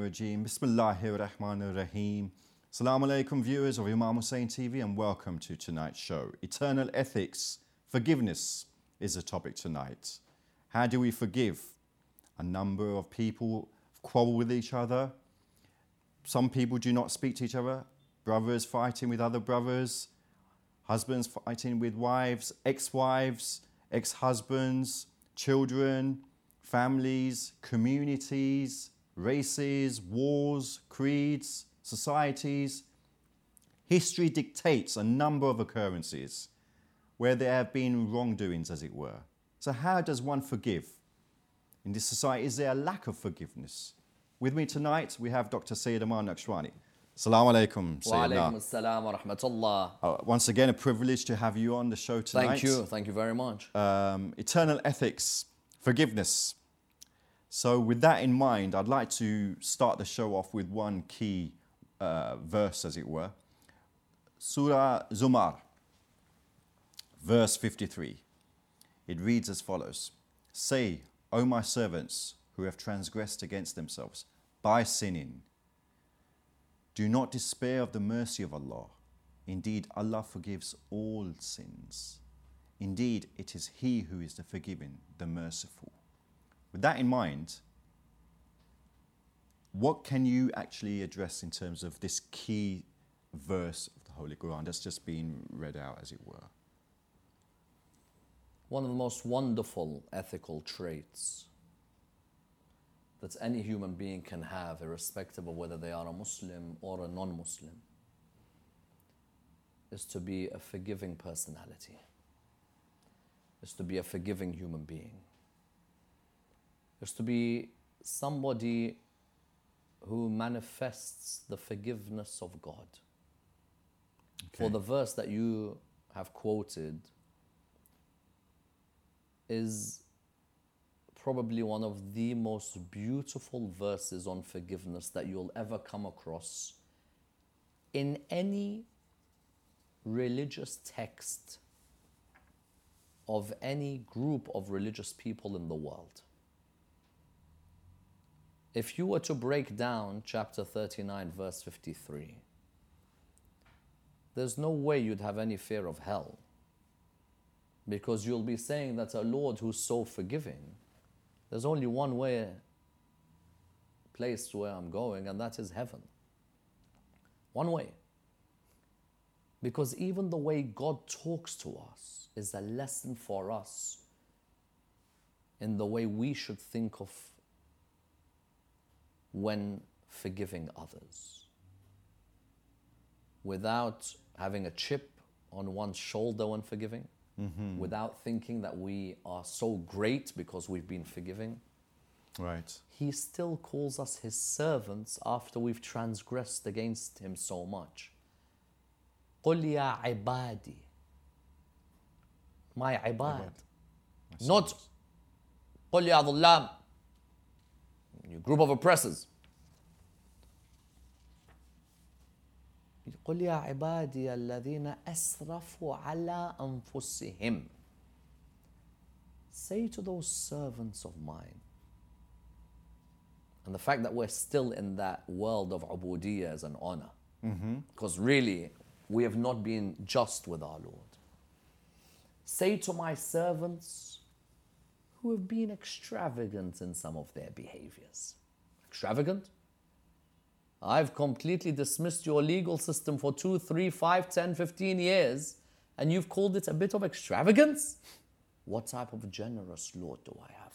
Rajim. Bismillahir rahmanir rahim. Assalamu alaikum viewers of Imam Hussein TV and welcome to tonight's show. Eternal ethics, forgiveness is the topic tonight. How do we forgive? A number of people quarrel with each other. Some people do not speak to each other. Brothers fighting with other brothers. Husbands fighting with wives, ex-wives, ex-husbands, children, families, communities, races, wars, creeds, societies. History dictates a number of occurrences where there have been wrongdoings, as it were. So, how does one forgive? In this society, is there a lack of forgiveness? With me tonight, we have Dr. Sayyid Ammar Nakshawani. Assalamu alaikum, Wa assalam wa rahmatullah. Uh, once again, a privilege to have you on the show tonight. Thank you. Thank you very much. Um, eternal ethics, forgiveness. So, with that in mind, I'd like to start the show off with one key uh, verse, as it were. Surah Zumar, verse 53. It reads as follows Say, O my servants who have transgressed against themselves by sinning, do not despair of the mercy of Allah. Indeed, Allah forgives all sins. Indeed, it is He who is the forgiving, the merciful. With that in mind, what can you actually address in terms of this key verse of the Holy Quran that's just been read out, as it were? One of the most wonderful ethical traits that any human being can have, irrespective of whether they are a Muslim or a non Muslim, is to be a forgiving personality, is to be a forgiving human being, is to be somebody who manifests the forgiveness of God. Okay. For the verse that you have quoted is probably one of the most beautiful verses on forgiveness that you'll ever come across in any religious text of any group of religious people in the world. If you were to break down chapter 39, verse 53, there's no way you'd have any fear of hell because you'll be saying that a Lord who's so forgiving there's only one way, place where I'm going, and that is heaven. One way. Because even the way God talks to us is a lesson for us in the way we should think of when forgiving others. Without having a chip on one's shoulder when forgiving, mm-hmm. without thinking that we are so great because we've been forgiving. Right. He still calls us his servants after we've transgressed against him so much. قل يا عبادي my ibad. Not قل يا ظلام you group of oppressors. قل يا عبادي الذين أسرفوا على أنفسهم Say to those servants of mine and the fact that we're still in that world of ubudiyah as an honor because mm-hmm. really we have not been just with our Lord Say to my servants who have been extravagant in some of their behaviors extravagant I've completely dismissed your legal system for two, three, five, ten, fifteen years, and you've called it a bit of extravagance? What type of generous Lord do I have?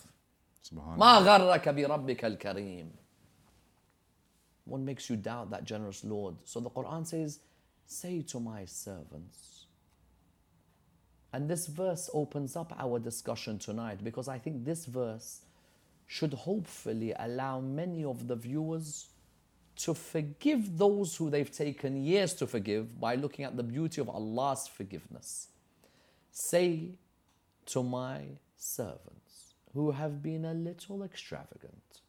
ما غرك بربك الكريم What makes you doubt that generous Lord? So the Quran says, Say to my servants. And this verse opens up our discussion tonight because I think this verse should hopefully allow many of the viewers to forgive those who they've taken years to forgive by looking at the beauty of Allah's forgiveness. Say to my servants who have been a little extravagant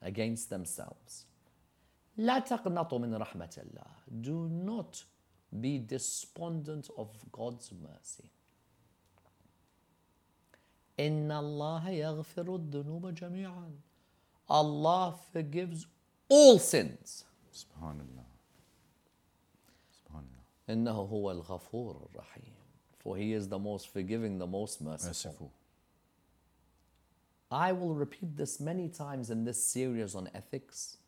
against themselves, لا تقنطوا من رحمة الله. Do not be despondent of God's mercy. إن الله يغفر الذنوب جميعا. Allah forgives all sins. Subhanallah. Subhanallah. إنه هو الغفور الرحيم. For he is the most forgiving, the most merciful. Merciful. I will repeat this many times in this series on ethics.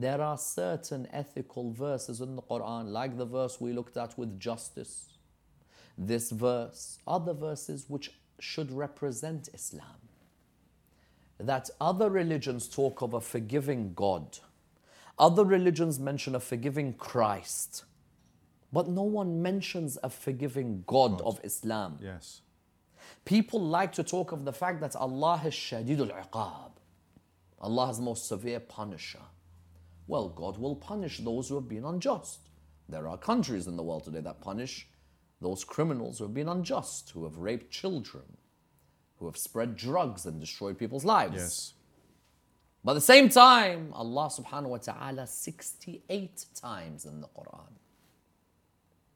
there are certain ethical verses in the Quran, like the verse we looked at with justice, this verse, other verses which should represent Islam. That other religions talk of a forgiving God, other religions mention a forgiving Christ, but no one mentions a forgiving God, of Islam. Yes. People like to talk of the fact that Allah is Shadidul Iqab. Allah is the most severe punisher. Well, God will punish those who have been unjust. There are countries in the world today that punish those criminals who have been unjust, who have raped children, who have spread drugs and destroyed people's lives. Yes. But at the same time, Allah subhanahu wa ta'ala 68 times in the Quran.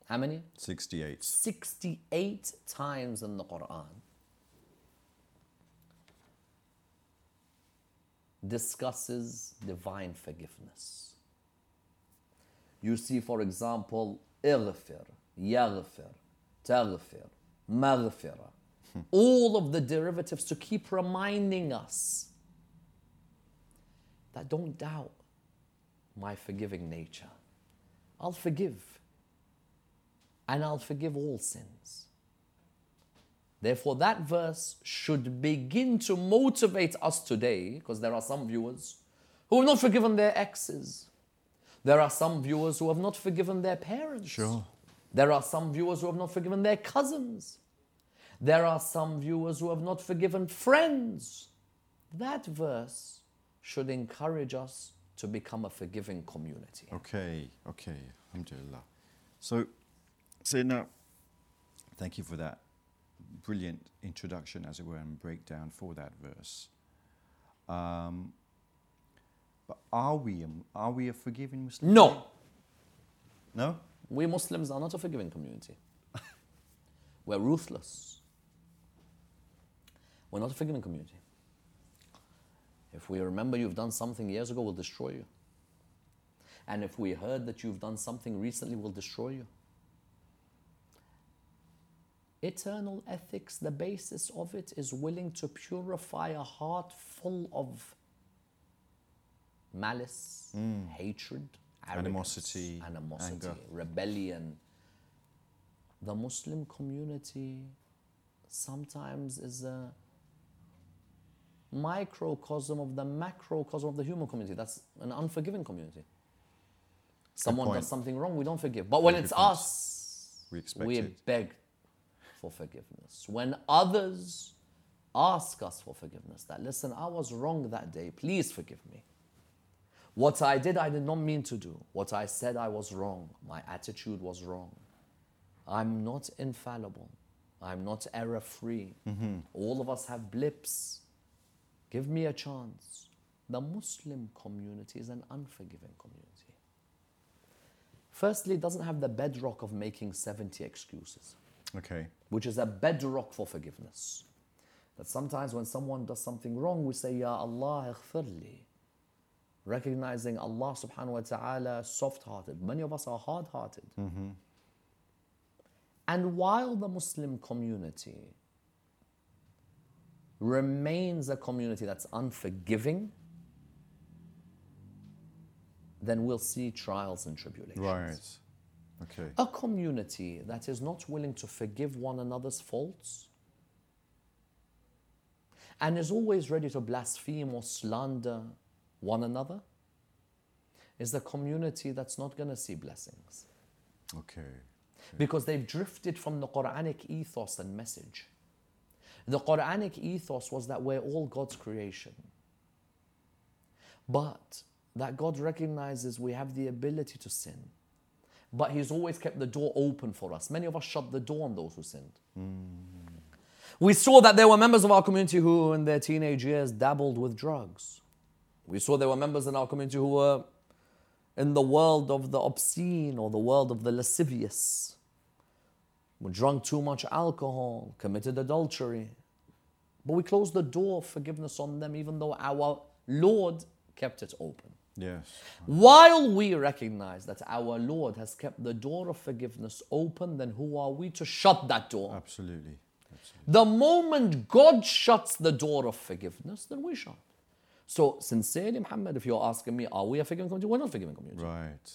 How many? 68. 68 times in the Quran discusses divine forgiveness. You see, for example, اغفر, يغفر, تغفر, مغفرة. All of the derivatives to keep reminding us that don't doubt my forgiving nature. I'll forgive and I'll forgive all sins. Therefore, that verse should begin to motivate us today, because there are some viewers who have not forgiven their exes. There are some viewers who have not forgiven their parents. Sure. There are some viewers who have not forgiven their cousins. There are some viewers who have not forgiven friends. That verse should encourage us to become a forgiving community. Okay. Okay. Alhamdulillah. So, so now, thank you for that brilliant introduction, as it were, and breakdown for that verse. Um, but are we a, are we a forgiving Muslim? No, No. we Muslims are not a forgiving community. We're ruthless. We're not a forgiving community. If we remember you've done something years ago, we'll destroy you. And if we heard that you've done something recently, we'll destroy you. Eternal ethics, the basis of it is willing to purify a heart full of malice, hmm. hatred, Animosity, animosity, anger. rebellion. The Muslim community sometimes is a microcosm of the macrocosm of the human community. That's an unforgiving community. Someone does something wrong, we don't forgive. But when it's us, We we beg for forgiveness. When others ask us for forgiveness, that listen, I was wrong that day, please forgive me. What I did, I did not mean to do. What I said, I was wrong. My attitude was wrong. I'm not infallible. I'm not error free. Mm-hmm. All of us have blips. Give me a chance. The Muslim community is an unforgiving community. Firstly, it doesn't have the bedrock of making 70 excuses Okay. which is a bedrock for forgiveness. That sometimes when someone does something wrong, we say, Ya Allah, ighfirli. Recognizing Allah subhanahu wa ta'ala soft hearted. Many of us are hard hearted. Mm-hmm. And while the Muslim community remains a community that's unforgiving, then we'll see trials and tribulations. Right. Okay. A community that is not willing to forgive one another's faults and is always ready to blaspheme or slander one another is a community that's not going to see blessings Okay. because they've drifted from the Quranic ethos and message. The Quranic ethos was that we're all God's creation. But that God recognizes we have the ability to sin. But He's always kept the door open for us. Many of us shut the door on those who sinned. We saw that there were members of our community who, in their teenage years, dabbled with drugs. We saw there were members in our community who were in the world of the obscene or the world of the lascivious, who drunk too much alcohol, committed adultery. But we closed the door of forgiveness on them, even though our Lord kept it open. Yes. While we recognize that our Lord has kept the door of forgiveness open, then who are we to shut that door? Absolutely. Absolutely. The moment God shuts the door of forgiveness, then we shut. So, sincerely, Muhammad, if you're asking me, are we a forgiving community? We're not a forgiving community. Right.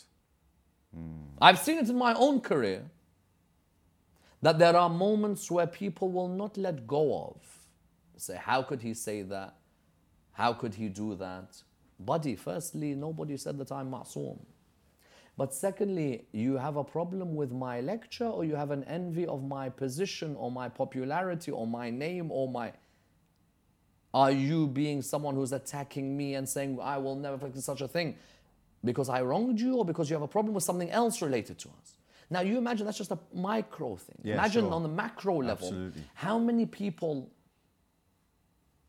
Hmm. I've seen it in my own career that there are moments where people will not let go of. Say, how could he say that? How could he do that? Buddy, firstly, nobody said that I'm ma'soom. But secondly, you have a problem with my lecture or you have an envy of my position or my popularity or my name or my. Are you being someone who's attacking me and saying, I will never forgive such a thing because I wronged you or because you have a problem with something else related to us? Now, you imagine that's just a micro thing. Yeah, imagine sure. on the macro level Absolutely. how many people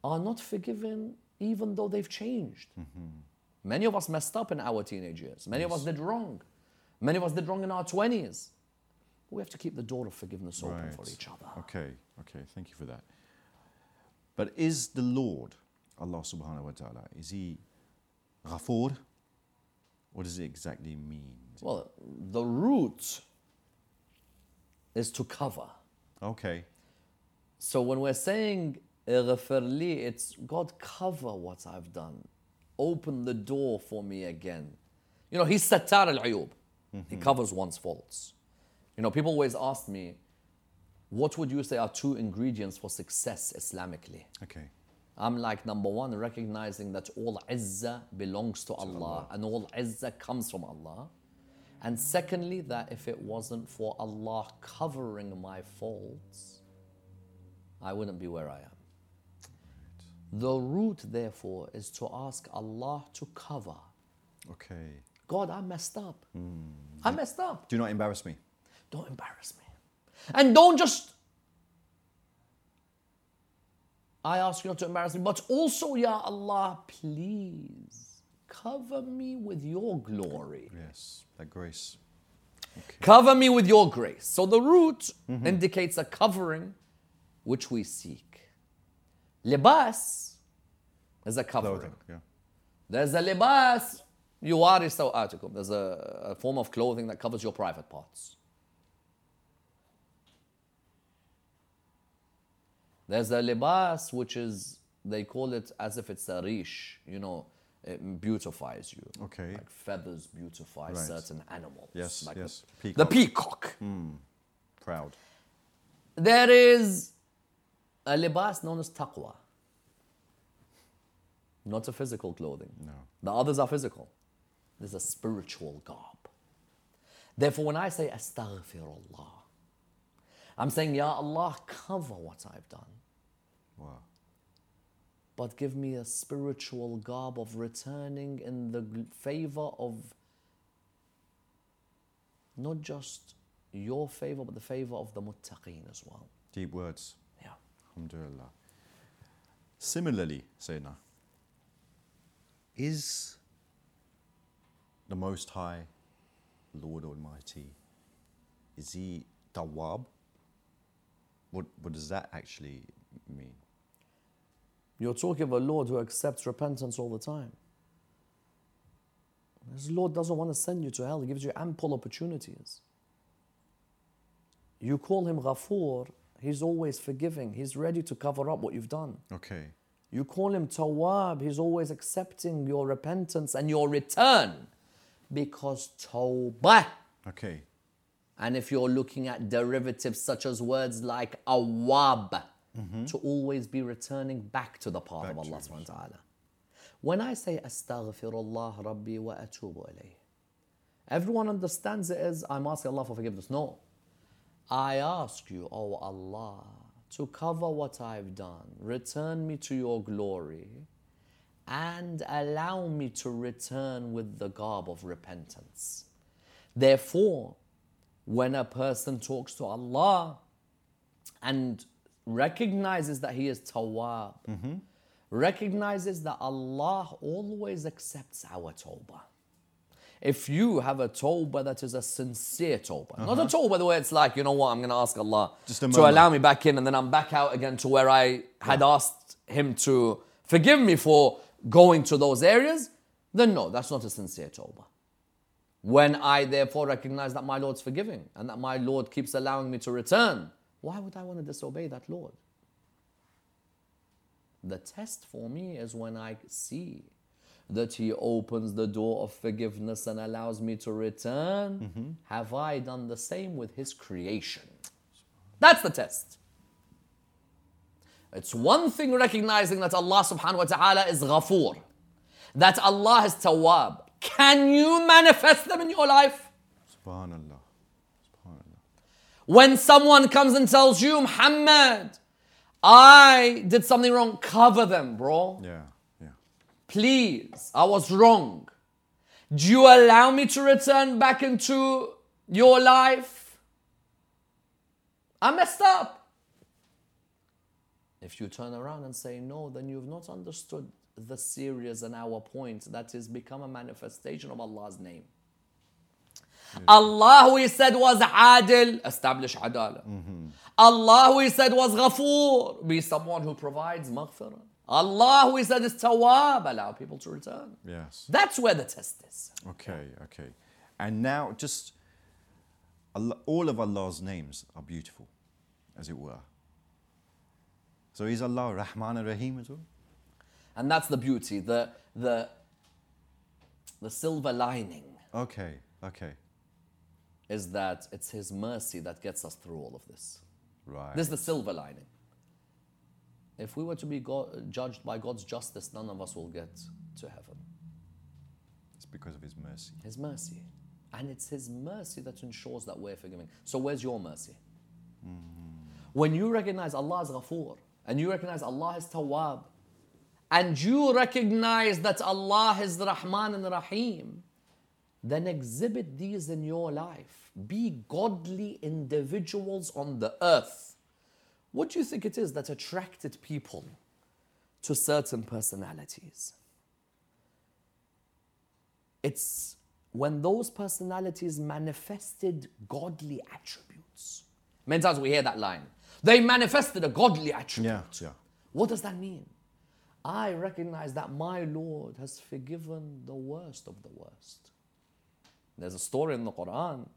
are not forgiven even though they've changed. Many of us messed up in our teenage years. Many of us did wrong. Many of us did wrong in our 20s. We have to keep the door of forgiveness open for each other. Okay. Okay. Thank you for that. But is the Lord, Allah subhanahu wa ta'ala, is he Ghafoor? What does it exactly mean? Well, the root is to cover. Okay. So when we're saying it's God, cover what I've done. Open the door for me again. You know, He's satar al Ayub. He mm-hmm. covers one's faults. You know, people always ask me, what would you say are two ingredients for success Islamically? Okay. I'm like, number one, recognizing that all izzah belongs to Allah, Allah, and all izzah comes from Allah. And secondly, that if it wasn't for Allah covering my faults, I wouldn't be where I am. The root, therefore, is to ask Allah to cover. Okay. God, I messed up. Hmm. I messed up. Do not embarrass me. Don't embarrass me. And don't just, I ask you not to embarrass me, but also, Ya Allah, please cover me with your glory. Yes. That grace. Cover me with your grace. So the root mm-hmm. indicates a covering which we seek. Libas is a covering. Clothing. Yeah. There's a libas yuwari sawatikum. There's a, a form of clothing that covers your private parts. There's a libas which is, they call it as if it's a rish, you know, it beautifies you. Okay. Like feathers beautify Right. certain animals. Yes, Like yes. The, the Peacock. peacock. Hmm. Proud. There is a libas known as taqwa. Not a physical clothing. No. The others are physical. There's a spiritual garb. Therefore, when I say astaghfirullah, I'm saying, Ya Allah, cover what I've done. Wow. But give me a spiritual garb of returning in the favor of not just your favor, but the favor of the muttaqeen as well. Deep words. Alhamdulillah. Similarly, Sayyidina, is the Most High, Lord Almighty, is He Tawwab? What, what does that actually mean? You're talking of a Lord who accepts repentance all the time. His Lord doesn't want to send you to hell, He gives you ample opportunities. You call Him Ghafoor, He's always forgiving, He's ready to cover up what you've done. Okay. You call Him Tawwab, He's always accepting your repentance and your return because Tawbah. Okay. And if you're looking at derivatives such as words like awab, mm-hmm. to always be returning back to the path of Back to Allah subhanahu wa ta'ala. When I say astaghfirullah rabbi wa atubu ilayh, everyone understands it as I'm asking Allah for forgiveness. No. I ask you, O Allah, to cover what I've done, return me to your glory, and allow me to return with the garb of repentance. Therefore, when a person talks to Allah and recognizes that he is tawwab, mm-hmm. recognizes that Allah always accepts our tawbah. If you have a tawbah that is a sincere tawbah, not a tawbah the way it's like, you know what, I'm going to ask Allah to allow me back in and then I'm back out again to where I had asked Him to forgive me for going to those areas, then no, that's not a sincere tawbah. When I therefore recognize that my Lord's forgiving and that my Lord keeps allowing me to return, why would I want to disobey that Lord? The test for me is when I see that He opens the door of forgiveness and allows me to return. Mm-hmm. Have I done the same with His creation? That's the test. It's one thing recognizing that Allah subhanahu wa ta'ala is ghafoor, that Allah is tawab. Can you manifest them in your life? Subhanallah. Subhanallah. When someone comes and tells you, Muhammad, I did something wrong, cover them, bro. Yeah, yeah. Please, I was wrong. Do you allow me to return back into your life? I messed up. If you turn around and say no, then you've not understood the serious and our point that is become a manifestation of Allah's name. Allah, who He said was Adil, establish Adala. Mm-hmm. Allah, who He said was Ghafoor, be someone who provides maghfirah. Allah, who is that is Tawab, allow people to return. Yes. That's where the test is. Okay, okay. And now, just Allah, all of Allah's names are beautiful, as it were. So is Allah Rahman and Rahim as well? And that's the beauty, the, the, the silver lining Okay, okay. is that it's His mercy that gets us through all of this. Right. This is the silver lining. If we were to be go- judged by God's justice, none of us will get to heaven. it's because of His mercy. His mercy. And it's His mercy that ensures that we're forgiven. So, where's your mercy? Mm-hmm. When you recognize Allah is Ghafoor, and you recognize Allah is Tawwab, and you recognize that Allah is Rahman and Rahim, then exhibit these in your life. Be godly individuals on the earth. What do you think it is that attracted people to certain personalities? It's when those personalities manifested godly attributes. Many times we hear that line. They manifested a godly attribute. Yeah, yeah. What does that mean? I recognize that my Lord has forgiven the worst of the worst. There's a story in the Quran.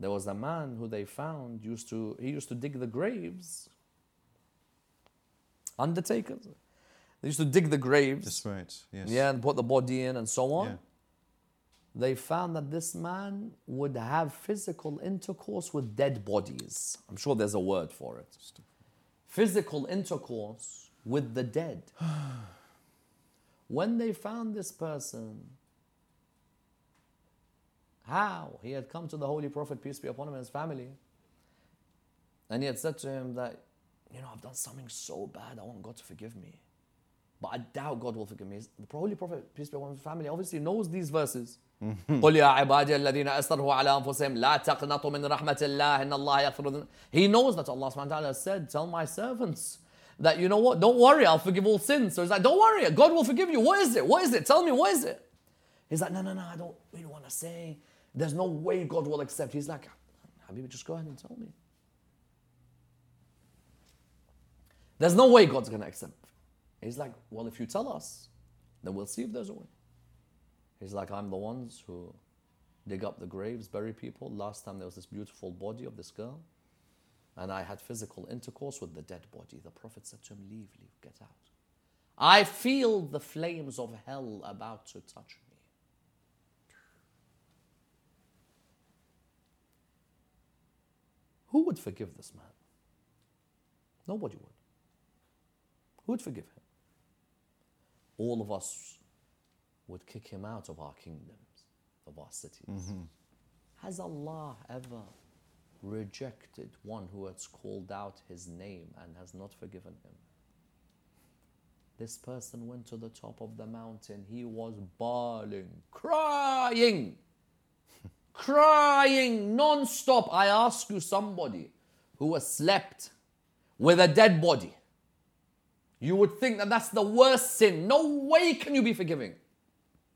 There was a man who they found used to he used to dig the graves. Undertakers. They used to dig the graves. That's right. Yes. Yeah, and put the body in and so on. Yeah. They found that this man would have physical intercourse with dead bodies. I'm sure there's a word for it. Physical intercourse with the dead. when they found this person, how? He had come to the Holy Prophet, peace be upon him, and his family. And he had said to him that, you know, I've done something so bad, I want God to forgive me. But I doubt God will forgive me. The Holy Prophet, peace be upon his family, obviously knows these verses. قل يا عبادي الذين أسرفوا على أنفسهم لا تقنطوا من رحمة الله إن الله يغفر الذنوب. He knows that Allah subhanahu wa ta'ala said, tell my servants that, you know what, don't worry, I'll forgive all sins. So he's like, don't worry, God will forgive you. What is it? What is it? Tell me, what is it? He's like, no, no, no, I don't really want to say. There's no way God will accept. He's like, Habibi, just go ahead and tell me. There's no way God's going to accept. He's like, well, if you tell us, then we'll see if there's a way. He's like, I'm the ones who dig up the graves, bury people. Last time there was this beautiful body of this girl, and I had physical intercourse with the dead body. The Prophet said to him, Leave, leave, get out. I feel the flames of hell about to touch me. Who would forgive this man? Nobody would. Who would forgive him? All of us would kick him out of our kingdoms, of our cities. Mm-hmm. Has Allah ever rejected one who has called out his name and has not forgiven him? This person went to the top of the mountain. He was bawling, crying, crying non-stop. I ask you, somebody who has slept with a dead body, you would think that that's the worst sin. No way can you be forgiving.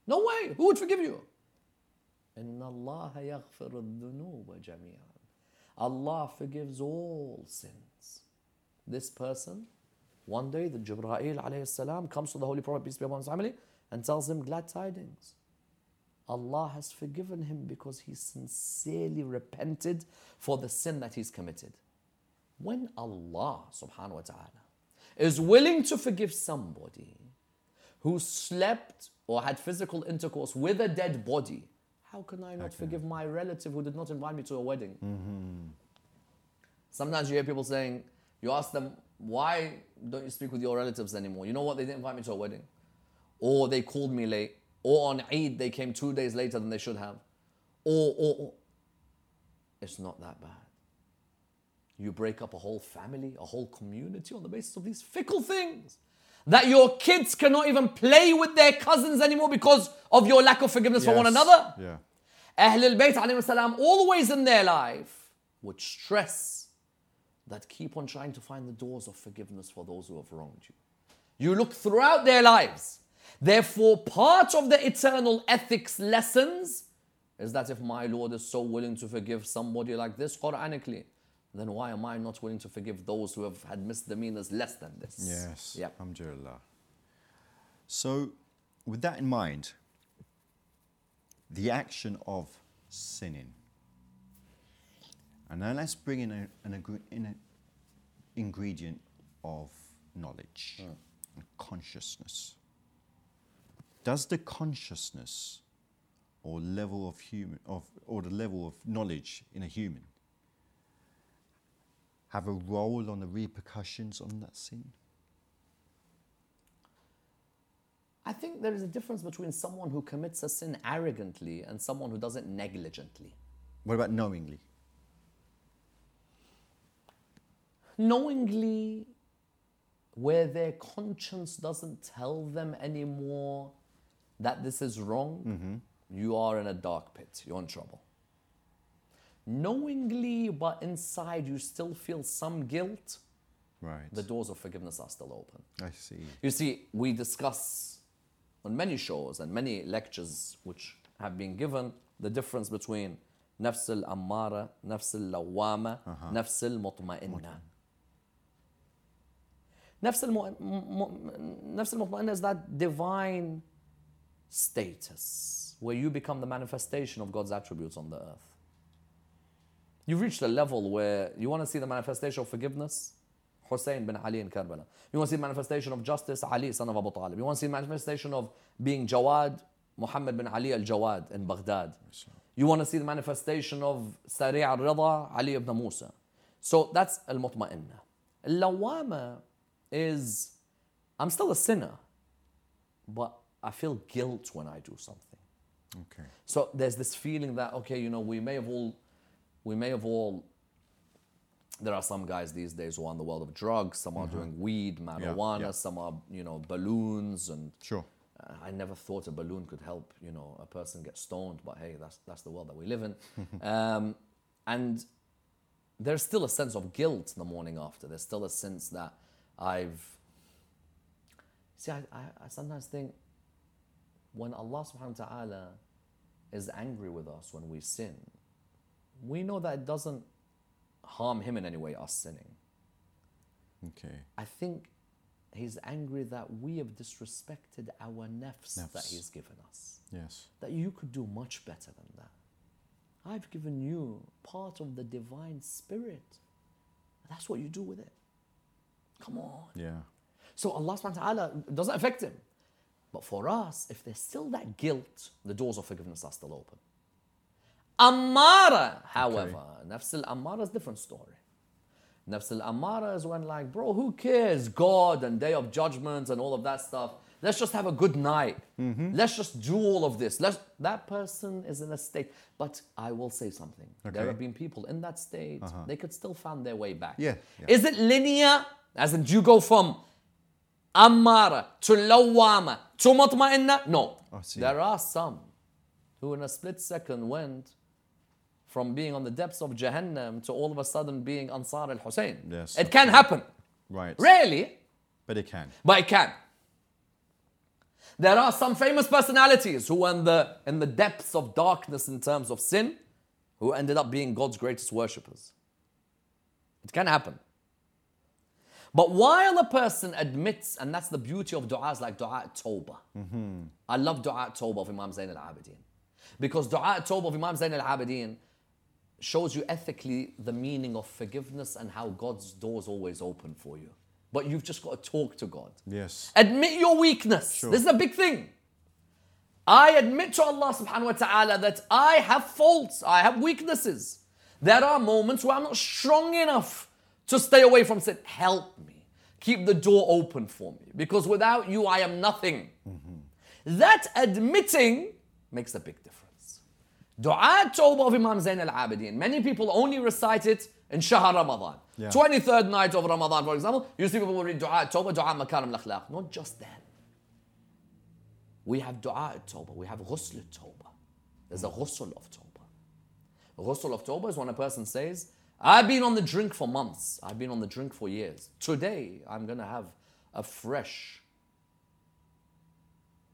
No way. Who would forgive you? Allah forgives all sins. This person, one day the Jibrail alayhi salam comes to the Holy Prophet peace be upon his family and tells him glad tidings. Allah has forgiven him because he sincerely repented for the sin that he's committed. When Allah subhanahu wa ta'ala is willing to forgive somebody who slept or had physical intercourse with a dead body, how can I not forgive my relative who did not invite me to a wedding? Sometimes you hear people saying, you ask them, why don't you speak with your relatives anymore? You know what? They didn't invite me to a wedding. Or they called me late. Or on Eid, they came two days later than they should have. Or, or, or. It's not that bad. You break up a whole family, a whole community on the basis of these fickle things. That your kids cannot even play with their cousins anymore because of your lack of forgiveness for one another. Yeah. Ahl al-Bayt alayhi salam always in their life would stress that keep on trying to find the doors of forgiveness for those who have wronged you. You look throughout their lives. Therefore, part of the eternal ethics lessons is that if my Lord is so willing to forgive somebody like this Quranically, then why am I not willing to forgive those who have had misdemeanors less than this? Yes. Yeah. Alhamdulillah. So, with that in mind, the action of sinning. And now let's bring in a, an in a ingredient of knowledge hmm. and consciousness. Does the consciousness or level of human of or the level of knowledge in a human have a role on the repercussions on that sin? I think there is a difference between someone who commits a sin arrogantly and someone who does it negligently. What about knowingly? knowingly where their conscience doesn't tell them anymore that this is wrong, mm-hmm. you are in a dark pit. You're in trouble. Knowingly, but inside you still feel some guilt, Right. the doors of forgiveness are still open. I see. You see, we discuss on many shows and many lectures which have been given the difference between nafs al-ammara, nafs al-lawama, uh-huh. nafs al-mutma'inna. Nafs al-mutma'inna is that divine status where you become the manifestation of God's attributes on the earth. You've reached a level where you want to see the manifestation of forgiveness, Hussein bin Ali in Karbala. You want to see the manifestation of justice, Ali, son of Abu Talib. You want to see the manifestation of being Jawad, Muhammad bin Ali al Jawad in Baghdad. You want to see the manifestation of Sari' al Rida, Ali ibn Musa. So that's al mutma'inna. Al lawama is, I'm still a sinner, but I feel guilt when I do something. Okay. So there's this feeling that okay, you know, we may have all, we may have all. There are some guys these days who are in the world of drugs. Some are doing weed, marijuana. yeah. Some are, you know, balloons, and Sure. uh, I never thought a balloon could help, you know, a person get stoned. But hey, that's that's the world that we live in, um, and there's still a sense of guilt in the morning after. There's still a sense that I've. See, I, I, I sometimes think when Allah subhanahu wa ta'ala is angry with us when we sin, we know that it doesn't harm Him in any way, us sinning. Okay. I think He's angry that we have disrespected our nafs, that He's given us. Yes. That you could do much better than that. I've given you part of the divine spirit. That's what you do with it. Come on. Yeah. So Allah subhanahu wa ta'ala doesn't affect him. But for us, if there's still that guilt, the doors of forgiveness are still open. Amara, however, Nafs al Ammara is a different story. Nafs al Ammara is when, like, bro, who cares? God and Day of Judgment and all of that stuff. Let's just have a good night. Mm-hmm. Let's just do all of this. Let's, that person is in a state. But I will say something. There have been people in that state, uh-huh. they could still find their way back. Yeah, yeah. Is it linear? As in, do you go from Ammara to Lawama to Mutma'inna? No. See. There are some who in a split second went from being on the depths of Jahannam to all of a sudden being Ansar al Hussein. Yes, It can happen. Right. Really? But it can. but it can. There are some famous personalities who were in the, in the depths of darkness in terms of sin, who ended up being God's greatest worshippers. It can happen. But while a person admits, and that's the beauty of du'as like dua tawbah. I love dua tawbah of Imam Zain al-Abidin. Because dua tawbah of Imam Zain al-Abidin shows you ethically the meaning of forgiveness and how God's doors always open for you. But you've just got to talk to God. Yes. Admit your weakness. This is a big thing. I admit to Allah subhanahu wa ta'ala that I have faults, I have weaknesses. There are moments where I'm not strong enough to stay away from sin. Help me. Keep the door open for me. Because without you, I am nothing. Mm-hmm. That admitting makes a big difference. Dua Tawbah of Imam Zain al Abidin. Many people only recite it in Shahr Ramadan. Yeah. 23rd night of Ramadan, for example. You see people will read Dua Tawbah, Dua Makarim al Akhlaq. Not just then. We have Dua Tawbah, we have Ghusl Tawbah. There's a Ghusl of Tawbah. Ghusl of Tawbah is when a person says, I've been on the drink for months, I've been on the drink for years. Today, I'm going to have a fresh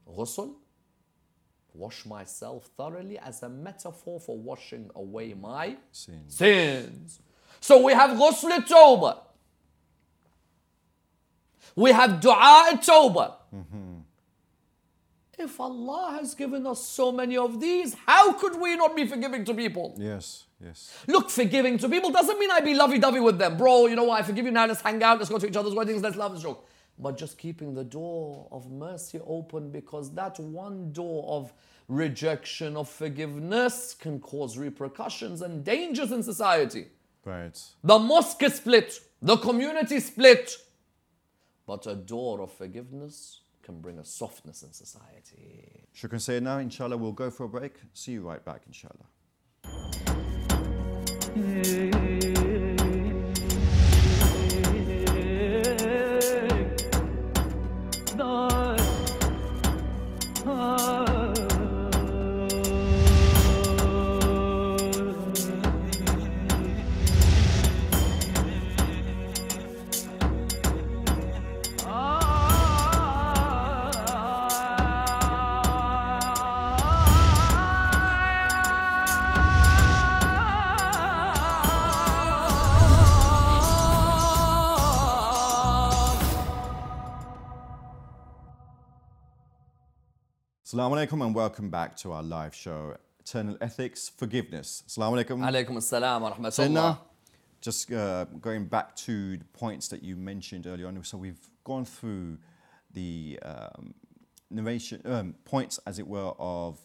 ghusl, wash myself thoroughly as a metaphor for washing away my Sins. sins. So we have ghusl tawbah. We have dua tawbah. Mm-hmm. If Allah has given us so many of these, how could we not be forgiving to people? Yes. Yes. Look, forgiving to people doesn't mean I be lovey-dovey with them. Bro, you know what? I forgive you now. Let's hang out. Let's go to each other's weddings. Let's love and joke. But just keeping the door of mercy open because that one door of rejection of forgiveness can cause repercussions and dangers in society. Right. The mosque is split, the community split. But a door of forgiveness can bring a softness in society. Shukran say now, inshallah, we'll go for a break. See you right back, inshallah. Yeah. Assalamu alaikum and welcome back to our live show, Eternal Ethics, Forgiveness. Assalamu alaikum. Alaikum assalam wa rahmatullah. just uh, going back to the points that you mentioned earlier on, so we've gone through the um, narration um, points, as it were, of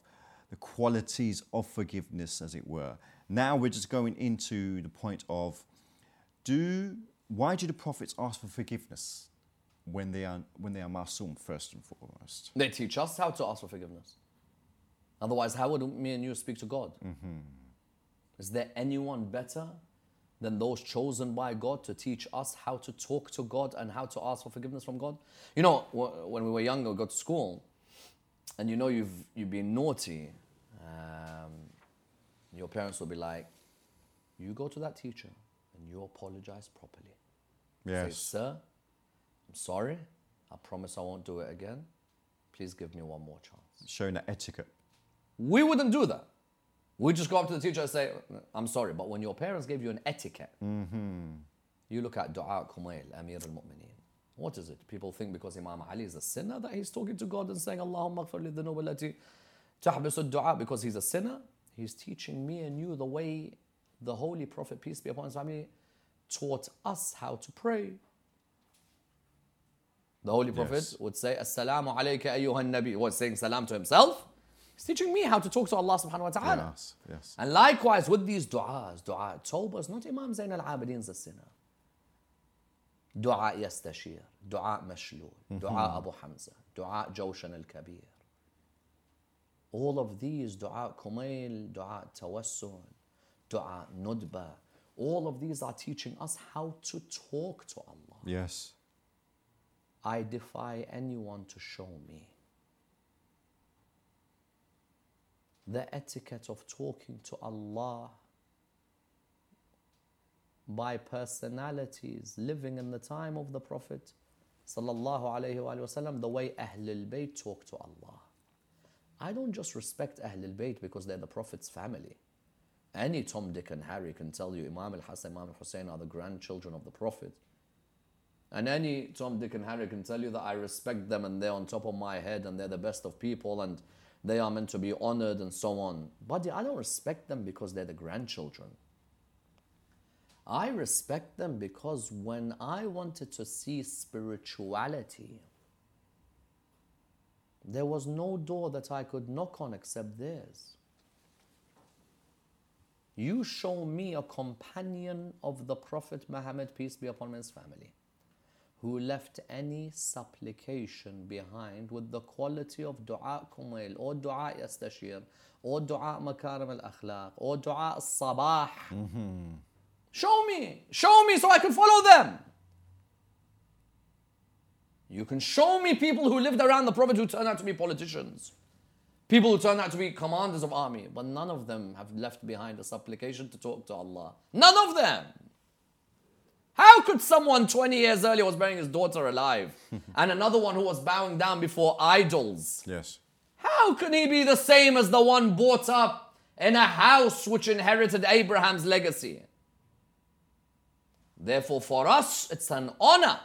the qualities of forgiveness, as it were. Now we're just going into the point of do why do the prophets ask for forgiveness when they are when they are masum first and foremost? They teach us how to ask for forgiveness. Otherwise, how would me and you speak to God? Is there anyone better than those chosen by God to teach us how to talk to God and how to ask for forgiveness from God? You know, when we were younger, we go to school, and you know you've you've been naughty. Um, your parents will be like, "You go to that teacher and you apologize properly." Say, Yes. sir, I'm sorry. I promise I won't do it again. Please give me one more chance. Showing that etiquette. We wouldn't do that. We just go up to the teacher and say, I'm sorry, but when your parents gave you an etiquette, mm-hmm. you look at Dua Kumail, Amir al Mu'mineen. What is it? People think because Imam Ali is a sinner that he's talking to God and saying, Allahumma gfir li dhunub allati tahbisu dua because he's a sinner. He's teaching me and you the way the Holy Prophet, peace be upon his family, taught us how to pray. The Holy Prophet Yes. would say, Assalamu alayka ayyuhan nabi. Was saying salam to himself. He's teaching me how to talk to Allah subhanahu wa ta'ala. Yes. Yes. And likewise with these du'as, dua tawbah is not Imam Zain al-Abidin's a sinner. Dua yastashir, dua mashlul, mm-hmm. dua Abu Hamza, dua Jawshan al-Kabir. All of these, dua kumail, dua tawassul, dua nudba, all of these are teaching us how to talk to Allah. Yes. I defy anyone to show me the etiquette of talking to Allah by personalities living in the time of the Prophet wasallam the way Ahlul Bayt talk to Allah. I don't just respect Ahlul Bayt because they're the Prophet's family. Any Tom, Dick, and Harry can tell you Imam al Hassan, Imam al Hussein are the grandchildren of the Prophet. And any Tom, Dick, and Harry can tell you that I respect them and they're on top of my head and they're the best of people and they are meant to be honored and so on. But I don't respect them because they're the grandchildren. I respect them because when I wanted to see spirituality, there was no door that I could knock on except theirs. You show me a companion of the Prophet Muhammad, peace be upon him his family, who left any supplication behind with the quality of dua kumail or dua yastashir or dua makarim al akhlaq or dua sabah. Mm-hmm. Show me, show me so I can follow them. You can show me people who lived around the Prophet who turned out to be politicians. People who turned out to be commanders of army, but none of them have left behind a supplication to talk to Allah. None of them. How could someone 20 years earlier was burying his daughter alive and another one who was bowing down before idols? Yes. How can he be the same as the one brought up in a house which inherited Abraham's legacy? Therefore, for us, it's an honor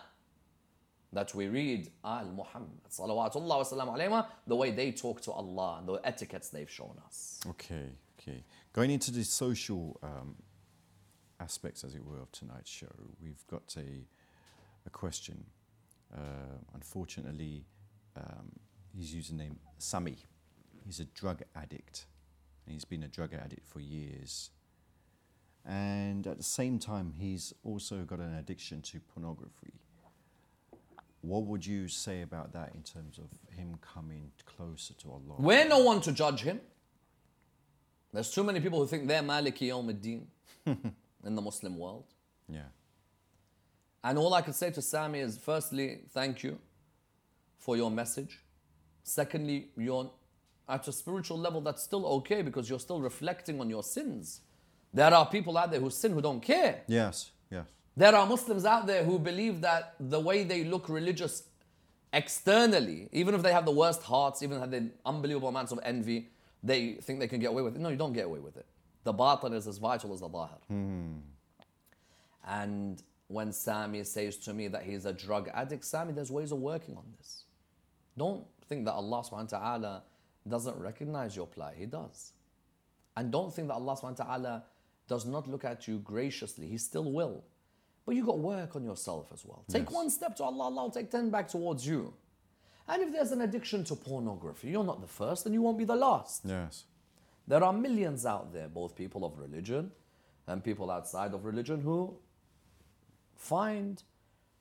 that we read Al Muhammad, salawatullah the way they talk to Allah and the etiquettes they've shown us. Okay, okay. Going into the social um, aspects, as it were, of tonight's show, we've got a, a question. Uh, unfortunately, um, his username Sami. He's a drug addict. And he's been a drug addict for years. And at the same time, he's also got an addiction to pornography. What would you say about that in terms of him coming closer to Allah? We're no one to judge him. There's too many people who think they're Maliki Yawm al-Din in the Muslim world. Yeah. And all I could say to Sami is firstly, thank you for your message. Secondly, you're at a spiritual level that's still okay because you're still reflecting on your sins. There are people out there who sin who don't care. Yes, yes. There are Muslims out there who believe that the way they look religious externally, even if they have the worst hearts, even if they have the unbelievable amounts of envy, they think they can get away with it. No, you don't get away with it. The batin is as vital as the zahir. Hmm. And when Sami says to me that he's a drug addict, Sami, there's ways of working on this. Don't think that Allah subhanahu wa ta'ala doesn't recognize your plight. He does. And don't think that Allah subhanahu wa ta'ala does not look at you graciously. He still will. But you got to work on yourself as well. Take Yes. one step to Allah, Allah will take 10 back towards you. And if there's an addiction to pornography, you're not the first and you won't be the last. Yes. There are millions out there, both people of religion and people outside of religion, who find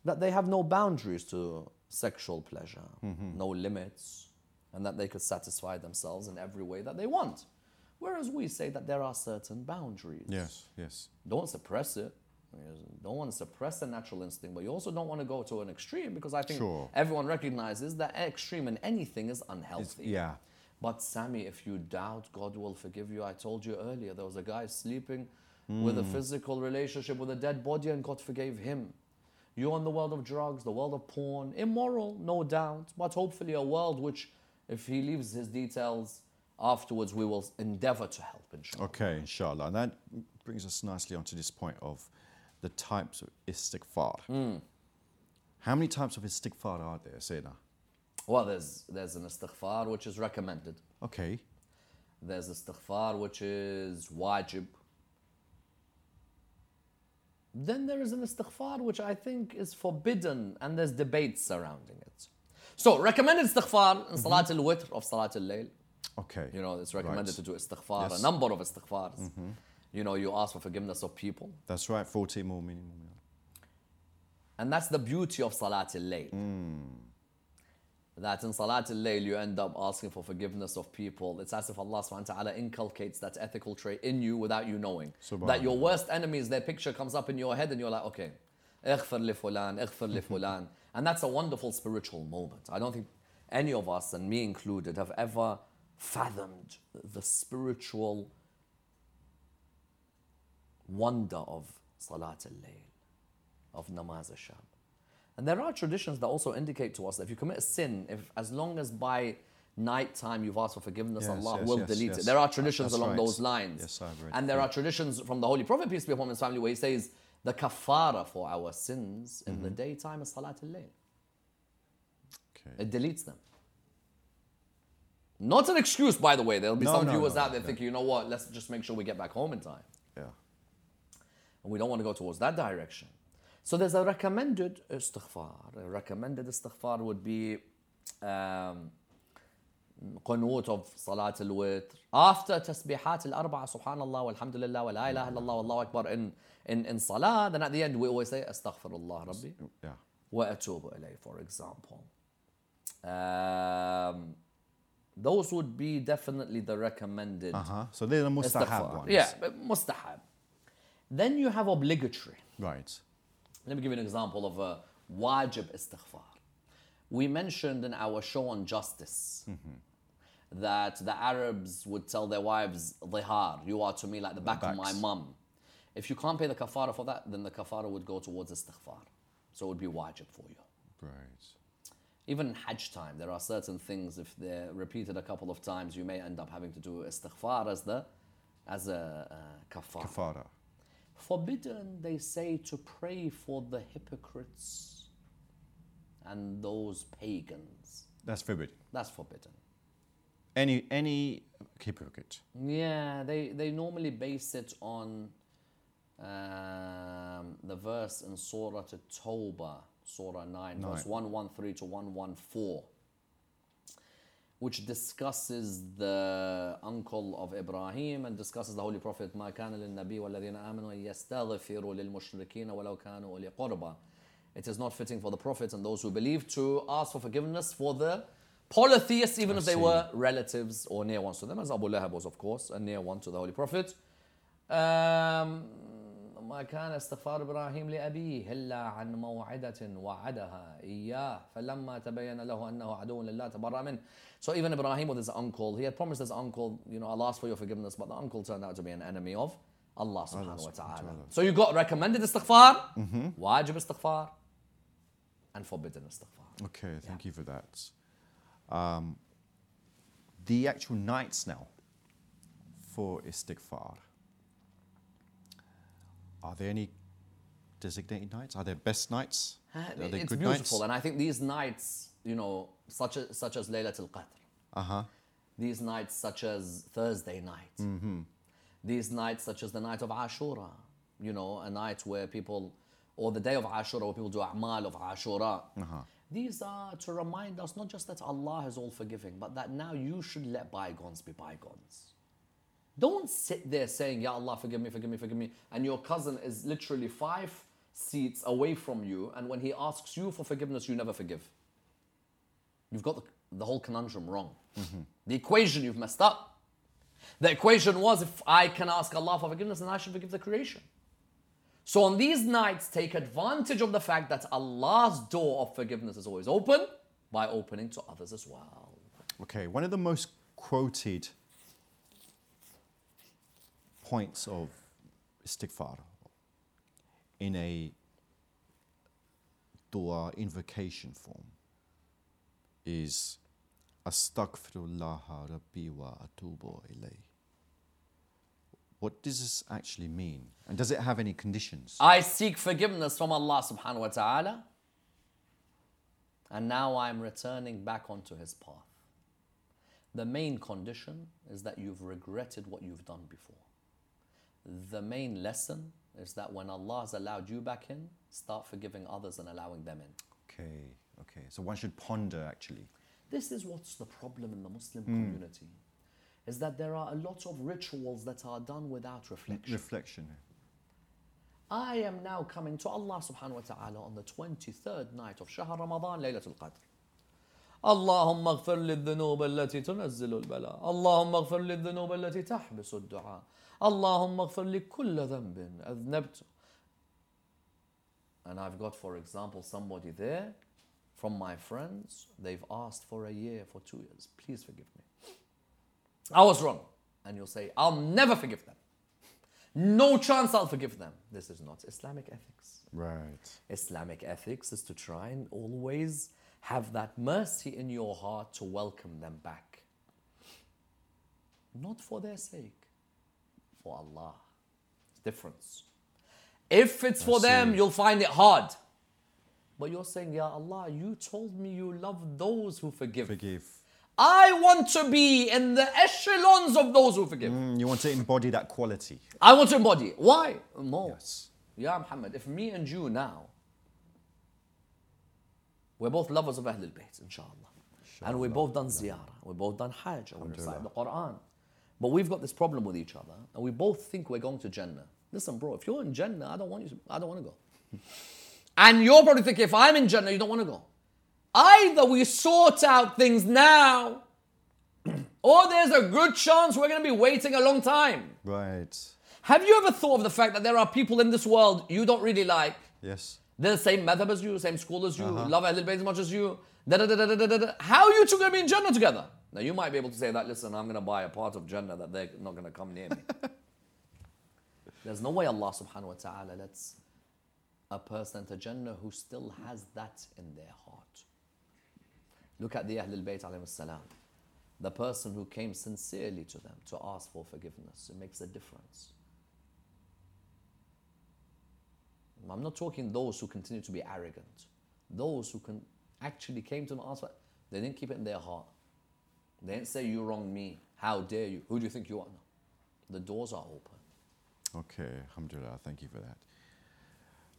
that they have no boundaries to sexual pleasure, mm-hmm. no limits, and that they could satisfy themselves in every way that they want. Whereas we say that there are certain boundaries. Yes, yes. Don't suppress it. You Don't want to suppress the natural instinct, but you also don't want to go to an extreme because I think Sure. everyone recognizes that extreme in anything is It's, unhealthy. yeah. But Sami, if you doubt, God will forgive you. I told you earlier, there was a guy sleeping hmm. with a physical relationship with a dead body, and God forgave him. You're in the world of drugs, the world of porn, immoral, no doubt, but hopefully a world which, if he leaves his details afterwards, we will endeavor to help, inshallah. Okay, inshallah. And that brings us nicely onto this point of the types of istighfar. Hmm. How many types of istighfar are there, Sayyidina? Well, there's, there's an istighfar which is recommended. Okay. There's istighfar which is wajib. Then there is an istighfar which I think is forbidden and there's debates surrounding it. So, recommended istighfar in mm-hmm. Salat al Witr of Salat al Layl. Okay. You know, it's recommended Right. to do istighfar, Yes. a number of istighfars. Mm-hmm. You know, you ask for forgiveness of people. That's right, 40 more minimum. yeah. And that's the beauty of Salat al Layl. Mm That in Salat al Layl you end up asking for forgiveness of people. It's as if Allah subhanahu wa ta'ala inculcates that ethical trait in you without you knowing. That your worst enemies, their picture comes up in your head and you're like, okay, اغفر لفلان, اغفر لفلان. And that's a wonderful spiritual moment. I don't think any of us, and me included, have ever fathomed the spiritual wonder of Salat al Layl of namaz al-sham. And there are traditions that also indicate to us that if you commit a sin, if as long as by night time you've asked for forgiveness, Yes, Allah yes, will yes, delete it. There are traditions That's along right. those lines. Yes, I've read- and there yeah. are traditions from the Holy Prophet, peace be upon his family, where he says, The kafara for our sins in the mm-hmm. daytime is Salat al-Layl. Okay. It deletes them. Not an excuse, by the way. There'll be No, some no, viewers no, out there thinking, you know what, let's just make sure we get back home in time. Yeah. And we don't want to go towards that direction. So there's a recommended istighfar. A recommended istighfar would be um, قنوت of Salat al-Witr. After tasbihat al-arba'a, subhanallah, walhamdulillah, wa la ilaha illallah, wallahu akbar in, in, in salah, then at the end we always say astaghfirullah rabbi Yeah. wa atubu ilayh, for example. Um, those would be definitely the recommended Uh huh. So they're the mustahab istighfar. ones. Yeah, but mustahab. Then you have obligatory. Right. Let me give you an example of a wajib istighfar. We mentioned in our show on justice that the Arabs would tell their wives, Dhihar, you are to me like the back of my mum. If you can't pay the kafara for that, then the kafara would go towards istighfar. So it would be wajib for you. Right. Even in Hajj time, there are certain things, if they're repeated a couple of times, you may end up having to do istighfar as, the, as a uh, kafara. Kafara. Forbidden, they say, to pray for the hypocrites and those pagans. That's forbidden. That's forbidden. Any any hypocrite. Yeah, they, they normally base it on um, the verse in Surah At-Tawbah, Surah 9, verse 113 to 114, which discusses the uncle of Ibrahim and discusses the Holy Prophet ما كان للنبي والذين آمنوا أن يستغفروا للمشركين ولو كانوا أولي قربى It is not fitting for the Prophet and those who believe to ask for forgiveness for the polytheists, even if they see. were relatives or near ones to them, as Abu Lahab was, of course, a near one to the Holy Prophet. Um, ما كان استغفار إبراهيم لابيه الا عن موعده وعدها اياه فلما تبين له انه عدو لله تبرأ منه. So even Ibrahim with his uncle, he had promised his uncle, you know, I'll ask for your forgiveness, but the uncle turned out to be an enemy of Allah subhanahu wa ta'ala. So you got recommended istighfar, wajib istighfar, and forbidden istighfar. Okay, thank you for that. Um, the actual nights now for istighfar. Are there any designated nights? Are there best nights? Are there Uh, It's good beautiful, nights? and I think these nights, you know, such as such as Laylatul Qadr, Uh huh. these nights such as Thursday night, these nights such as the night of Ashura, you know, a night where people, or the day of Ashura where people do a'mal of Ashura. Uh-huh. These are to remind us not just that Allah is all forgiving, but that now you should let bygones be bygones. Don't sit there saying, Ya Allah, forgive me, forgive me, forgive me, and your cousin is literally five seats away from you, and when he asks you for forgiveness, you never forgive. You've got the, the whole conundrum wrong. Mm-hmm. The equation you've messed up. The equation was if I can ask Allah for forgiveness, then I should forgive the creation. So on these nights, take advantage of the fact that Allah's door of forgiveness is always open by opening to others as well. Okay, one of the most quoted points of istighfar in a dua invocation form is Astaghfirullah Rabbi wa atubu ilayh. What does this actually mean? And does it have any conditions? I seek forgiveness from Allah subhanahu wa ta'ala. And now I'm returning back onto His path. The main condition is that you've regretted what you've done before. The main lesson is that when Allah has allowed you back in, start forgiving others and allowing them in. Okay, okay. So one should ponder actually. This is what's the problem in the Muslim hmm. community. Is that there are a lot of rituals that are done without reflection. Reflection. I am now coming to Allah subhanahu wa ta'ala on the 23rd night of Shahr Ramadan, Laylatul Qadr. اللهم اغفر لي الذنوب التي تنزل البلاء اللهم اغفر لي الذنوب التي تحبس الدعاء اللهم اغفر لي كل ذنب أذنبت And I've got, for example, somebody there from my friends. They've asked for a year, for two years. Please forgive me. I was wrong. And you'll say, I'll never forgive them. No chance I'll forgive them. This is not Islamic ethics. Right. Islamic ethics is to try and always have that mercy in your heart to welcome them back. Not for their sake, for Allah. Difference. If it's for them, you'll find it hard. But you're saying, Ya Allah, you told me you love those who forgive. Forgive. I want to be in the echelons of those who forgive. Mm, you want to embody that quality. I want to embody. Why? More. Yes. Ya Muhammad, if me and you now, we're both lovers of Ahlul Bayt, inshallah. And we've both done ziyarah, we've both done hajj, and we recite the Quran. But we've got this problem with each other, and we both think we're going to Jannah. Listen, bro, if you're in Jannah, I don't want you to, I don't want to go. and you're probably thinking, if I'm in Jannah, you don't want to go. Either we sort out things now, or there's a good chance we're going to be waiting a long time. Right. Have you ever thought of the fact that there are people in this world you don't really like? Yes. The same madhab as you, same school as you, Uh-huh. love Ahlul Bayt as much as you. Da, da, da, da, da, da, da. How are you two going to be in Jannah together? Now you might be able to say that, listen, I'm going to buy a part of Jannah that they're not going to come near me. There's no way Allah subhanahu wa ta'ala lets a person enter Jannah who still has that in their heart. Look at the Ahlul Bayt alayhi salam. The person who came sincerely to them to ask for forgiveness. It makes a difference. I'm not talking those who continue to be arrogant. Those who can actually came to them and asked they didn't keep it in their heart. They didn't say you wronged me. How dare you? Who do you think you are? No. The doors are open. Okay, alhamdulillah, thank you for that.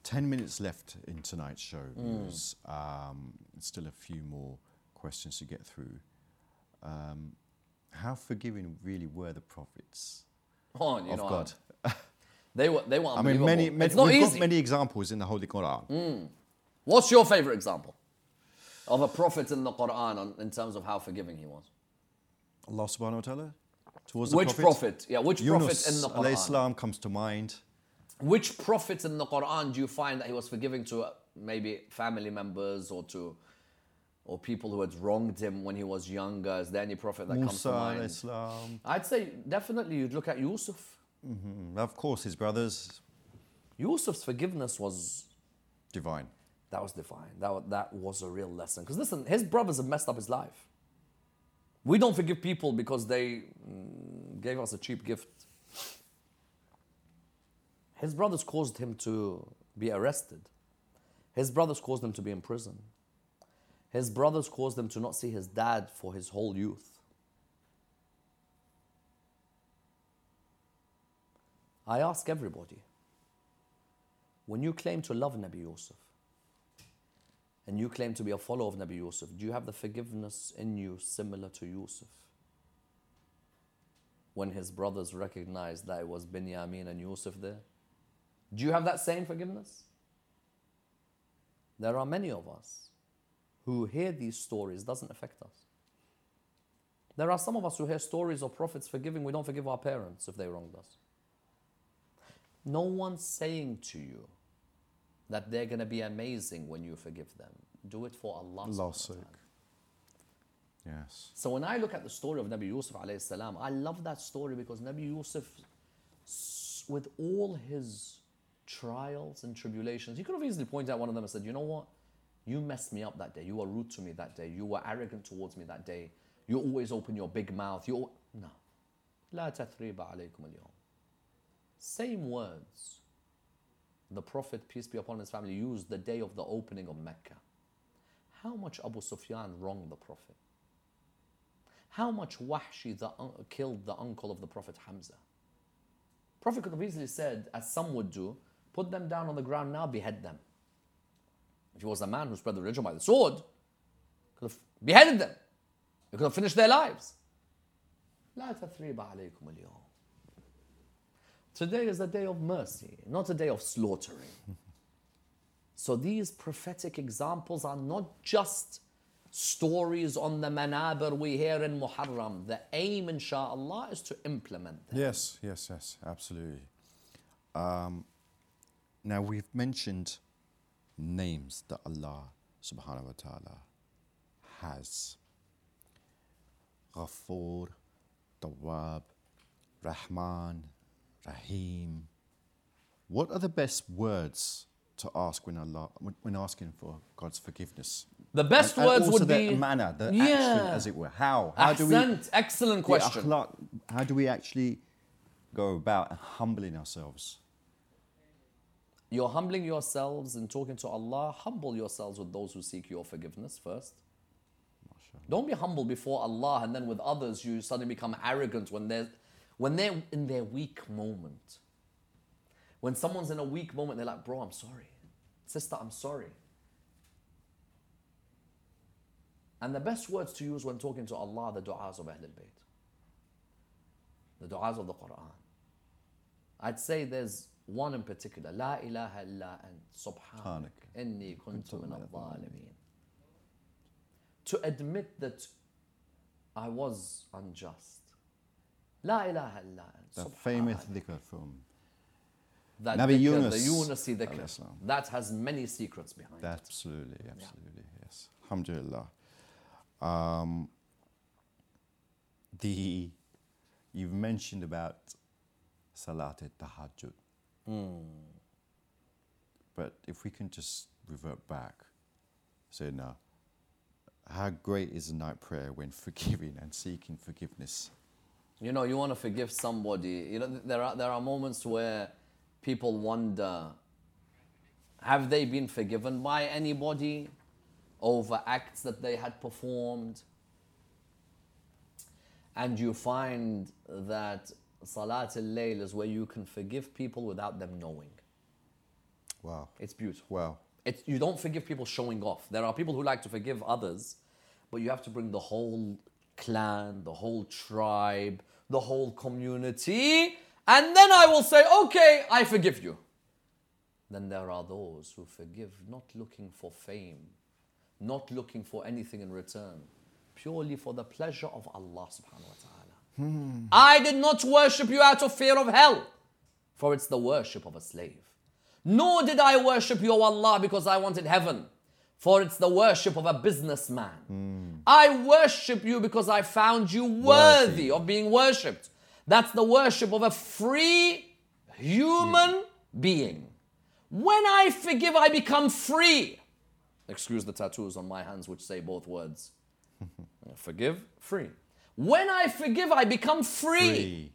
10 minutes left in tonight's show. viewers. Um, still a few more questions to get through. Um, how forgiving really were the prophets Oh, you of know, God? They were they were I mean, many, many, it's not we've easy. got many examples in the Holy Quran. What's your favorite example of a prophet in the Quran on, in terms of how forgiving he was? Allah subhanahu wa ta'ala towards the Which prophets. prophet? Yeah, which prophet in the Quran? salam comes to mind. Which prophet in the Quran do you find that he was forgiving to uh, maybe family members or to or people who had wronged him when he was younger? Is there any prophet that comes Musa to alayhi mind? salam. I'd say definitely you'd look at Yusuf. Mm, Of course, his brothers, Yusuf's forgiveness was divine. that was divine. That, that was a real lesson. Because listen, his brothers have messed up his life. We don't forgive people because they mm, gave us a cheap gift. His brothers caused him to be arrested. His brothers caused him to be in prison. His brothers caused him to not see his dad for his whole youth. I ask everybody when you claim to love Nabi Yusuf and you claim to be a follower of Nabi Yusuf, do you have the forgiveness in you similar to Yusuf? When his brothers recognized that it was Binyamin and Yusuf there? Do you have that same forgiveness? There are many of us who hear these stories, doesn't affect us. There are some of us who hear stories of prophets forgiving, we don't forgive our parents if they wronged us. No one's saying to you that they're going to be amazing when you forgive them. Do it for Allah. Allah's subhanahu wa sake. ta'ala. Yes. So when I look at the story of Nabi Yusuf alayhi salam, I love that story because Nabi Yusuf, s- with all his trials and tribulations, he could have easily pointed out one of them and said, you know what? You messed me up that day. You were rude to me that day. You were arrogant towards me that day. You always open your big mouth. You al- no. لا تثريب عليكم اليوم. Same words. The Prophet, peace be upon his family, used the day of the opening of Mecca. How much Abu Sufyan wronged the Prophet? How much Wahshi the, un- killed the uncle of the Prophet Hamza? Prophet could have easily said, as some would do, put them down on the ground now, behead them. If he was a man who spread the religion by the sword, could have beheaded them. He could have finished their lives. لا تثريب عليكم اليوم. Today is a day of mercy, not a day of slaughtering. So these prophetic examples are not just stories on the manabir we hear in Muharram. The aim, insha'Allah, is to implement them. Yes, yes, yes, absolutely. Um, now we've mentioned names that Allah subhanahu wa ta'ala has. Ghafoor, Tawwab, Rahman, Rahim. What are the best words to ask when Allah when, when asking for God's forgiveness? The best And- and words also would the be manner, the Yeah. action, as it were. How? How do we? Excellent question. akhlaq, how do we actually go about humbling ourselves? you're humbling yourselves and talking to Allah, humble yourselves with those who seek your forgiveness first. Don't be humble before Allah and then with others you suddenly become arrogant when they're, when they're in their weak moment. When someone's in a weak moment, they're like, bro, I'm sorry. Sister, I'm sorry. And the best words to use when talking to Allah are the du'as of Ahlul Bayt. The du'as of the Quran. I'd say there's one in particular. La ilaha illa ant subhanak inni kuntu min al-zalimin. To admit that I was unjust. La ilaha illa The famous dhikr from that Nabi dhikr, Yunus the Yunus dhikr, that has many secrets behind it. Absolutely, absolutely, yes. Alhamdulillah. Um, the you've mentioned about Salat al-Tahajjud. But if we can just revert back, say now, how great is a night prayer when forgiving and seeking forgiveness? You know, you want to forgive somebody. You know, there are there are moments where people wonder, have they been forgiven by anybody over acts that they had performed? And you find that Salat al-Layl is where you can forgive people without them knowing. Wow. It's beautiful. Wow. It's, you don't forgive people showing off. There are people who like to forgive others, but you have to bring the whole clan, the whole tribe, the whole community, and then I will say, okay, I forgive you. Then there are those who forgive not looking for fame, not looking for anything in return, purely for the pleasure of Allah subhanahu wa ta'ala. Hmm. I did not worship you out of fear of hell, for it's the worship of a slave. Nor did I worship you, O Allah, because I wanted heaven, for it's the worship of a businessman. Hmm. I worship you because I found you worthy of being worshipped. That's the worship of a free human hmm. being. When I forgive, I become free. Excuse the tattoos on my hands, which say both words. forgive, free. When I forgive, I become free. Free.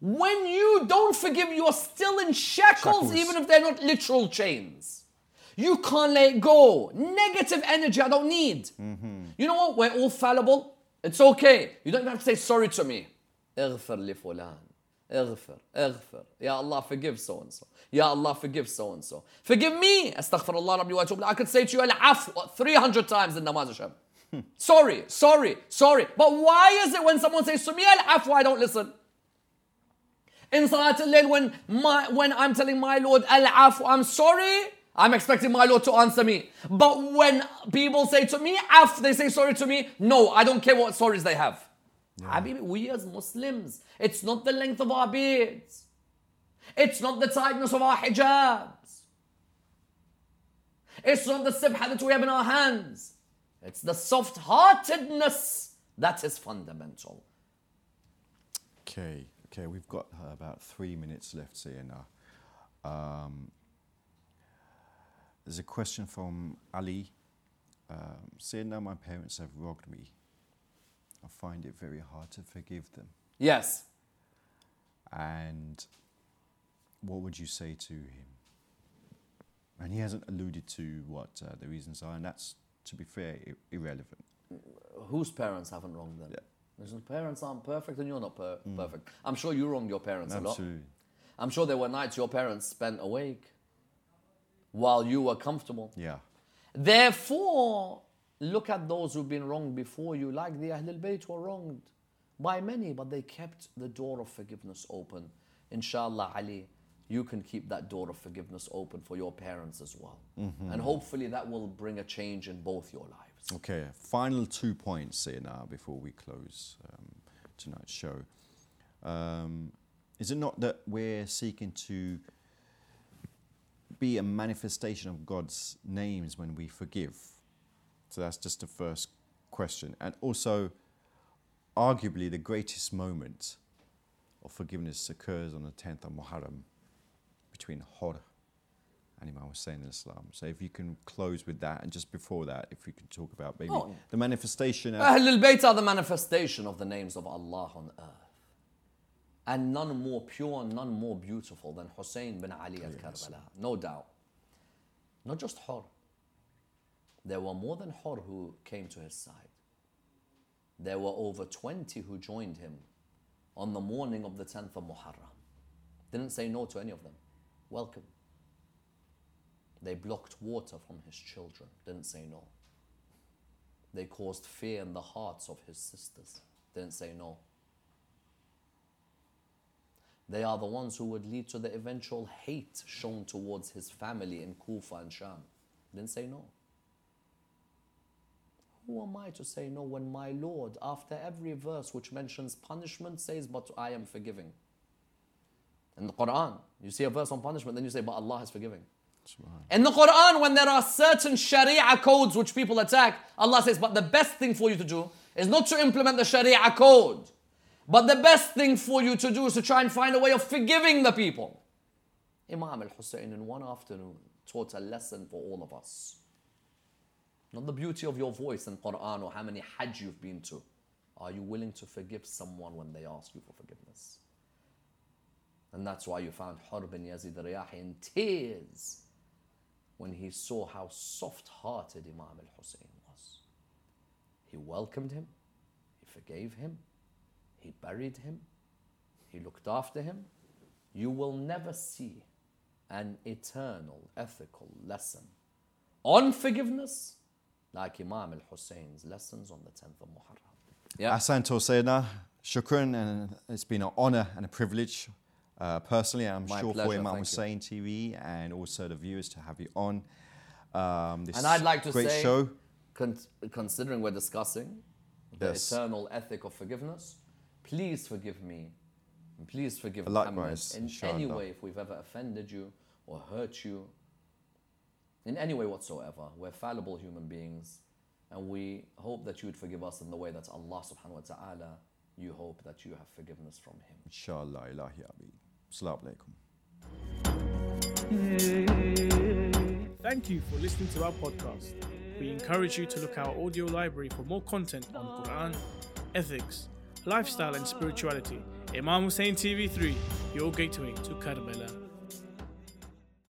When you don't forgive, you're still in shackles, Shackles. even if they're not literal chains. You can't let go. Negative energy, I don't need. You know what? We're all fallible. It's okay. You don't even have to say sorry to me. اغفر لفلان. اغفر, اغفر. Ya Allah, forgive so and so. Ya Allah, forgive so and so. Forgive me. Astaghfirullah Rabbi wa atubu ilayh. I could say to you al-af 300 times in namaz Hashem. Sorry, sorry, sorry. But why is it when someone says to me al-af, I don't listen? In Salat al-Layl, when, my, when I'm telling my Lord, Al-Afu, I'm sorry, I'm expecting my Lord to answer me. But when people say to me, after they say sorry to me, no, I don't care what stories they have. Habibi, we as Muslims, it's not the length of our beards. It's not the tightness of our hijabs. It's not the sibha that we have in our hands. It's the soft-heartedness that is fundamental. Okay, okay, we've got about three minutes left, Sayyidina. Um, there's a question from Ali. Um, Sayyidina, my parents have wronged me. I find it very hard to forgive them. Yes. And what would you say to him? And he hasn't alluded to what uh, the reasons are, and that's, to be fair, I- irrelevant. whose parents haven't wronged them? Yeah. Listen, parents aren't perfect and you're not per- perfect. I'm sure you wronged your parents a lot. Absolutely. I'm sure there were nights your parents spent awake while you were comfortable. Yeah. Therefore, look at those who've been wronged before you, like the Ahlul Bayt were wronged by many, but they kept the door of forgiveness open. Inshallah, Ali, you can keep that door of forgiveness open for your parents as well. And hopefully that will bring a change in both your lives. Okay, final two points here now before we close um, tonight's show. Um, is it not that we're seeking to be a manifestation of God's names when we forgive? So that's just the first question. And also, arguably, the greatest moment of forgiveness occurs on the 10th of Muharram between Hur and Imam Hussein in Islam. So if you can close with that, and just before that, if we can talk about maybe Oh. the manifestation of Ahlul Bayt are the manifestation of the names of Allah on earth. And none more pure, none more beautiful than Hussein bin Ali al Karbala. No doubt. Not just Hur. There were more than Hur who came to his side. There were over 20 who joined him on the morning of the 10th of Muharram. Didn't say no to any of them. Welcome. They blocked water from his children. Didn't say no. They caused fear in the hearts of his sisters. Didn't say no. They are the ones who would lead to the eventual hate shown towards his family in Kufa and Sham. Didn't say no. Who am I to say no when my Lord, after every verse which mentions punishment, says, But I am forgiving? In the Quran, you see a verse on punishment, then you say, But Allah is forgiving. In the Quran, when there are certain Sharia codes which people attack, Allah says, But the best thing for you to do is not to implement the Sharia code, but the best thing for you to do is to try and find a way of forgiving the people. Imam al Hussein, in one afternoon, taught a lesson for all of us. Not the beauty of your voice in Quran or how many Hajj you've been to. Are you willing to forgive someone when they ask you for forgiveness? And that's why you found Hur bin Yazid Riyahi in tears when he saw how soft hearted Imam al Hussein was. He welcomed him, he forgave him, he buried him, he looked after him. You will never see an eternal ethical lesson on forgiveness like Imam al Hussein's lessons on the 10th of Muharram. Yeah. Asanto Sayyidina, shukran, and it's been an honor and a privilege. Uh, personally, I'm My sure pleasure, for Imam thank you. Hussein TV and also the viewers to have you on. Um, this And I'd like to great say, show. con- considering we're discussing the Yes. eternal ethic of forgiveness, please forgive me. and Please forgive Likewise, Muhammad in any way if we've ever offended you or hurt you. In any way whatsoever. We're fallible human beings. And we hope that you would forgive us in the way that Allah subhanahu wa ta'ala, you hope that you have forgiveness from Him. Inshallah, ilahi abi. Assalamu alaikum. Thank you for listening to our podcast. We encourage you to look at our audio library for more content on Quran, ethics, lifestyle, and spirituality. Imam Hussein TV3, your gateway to Karbala.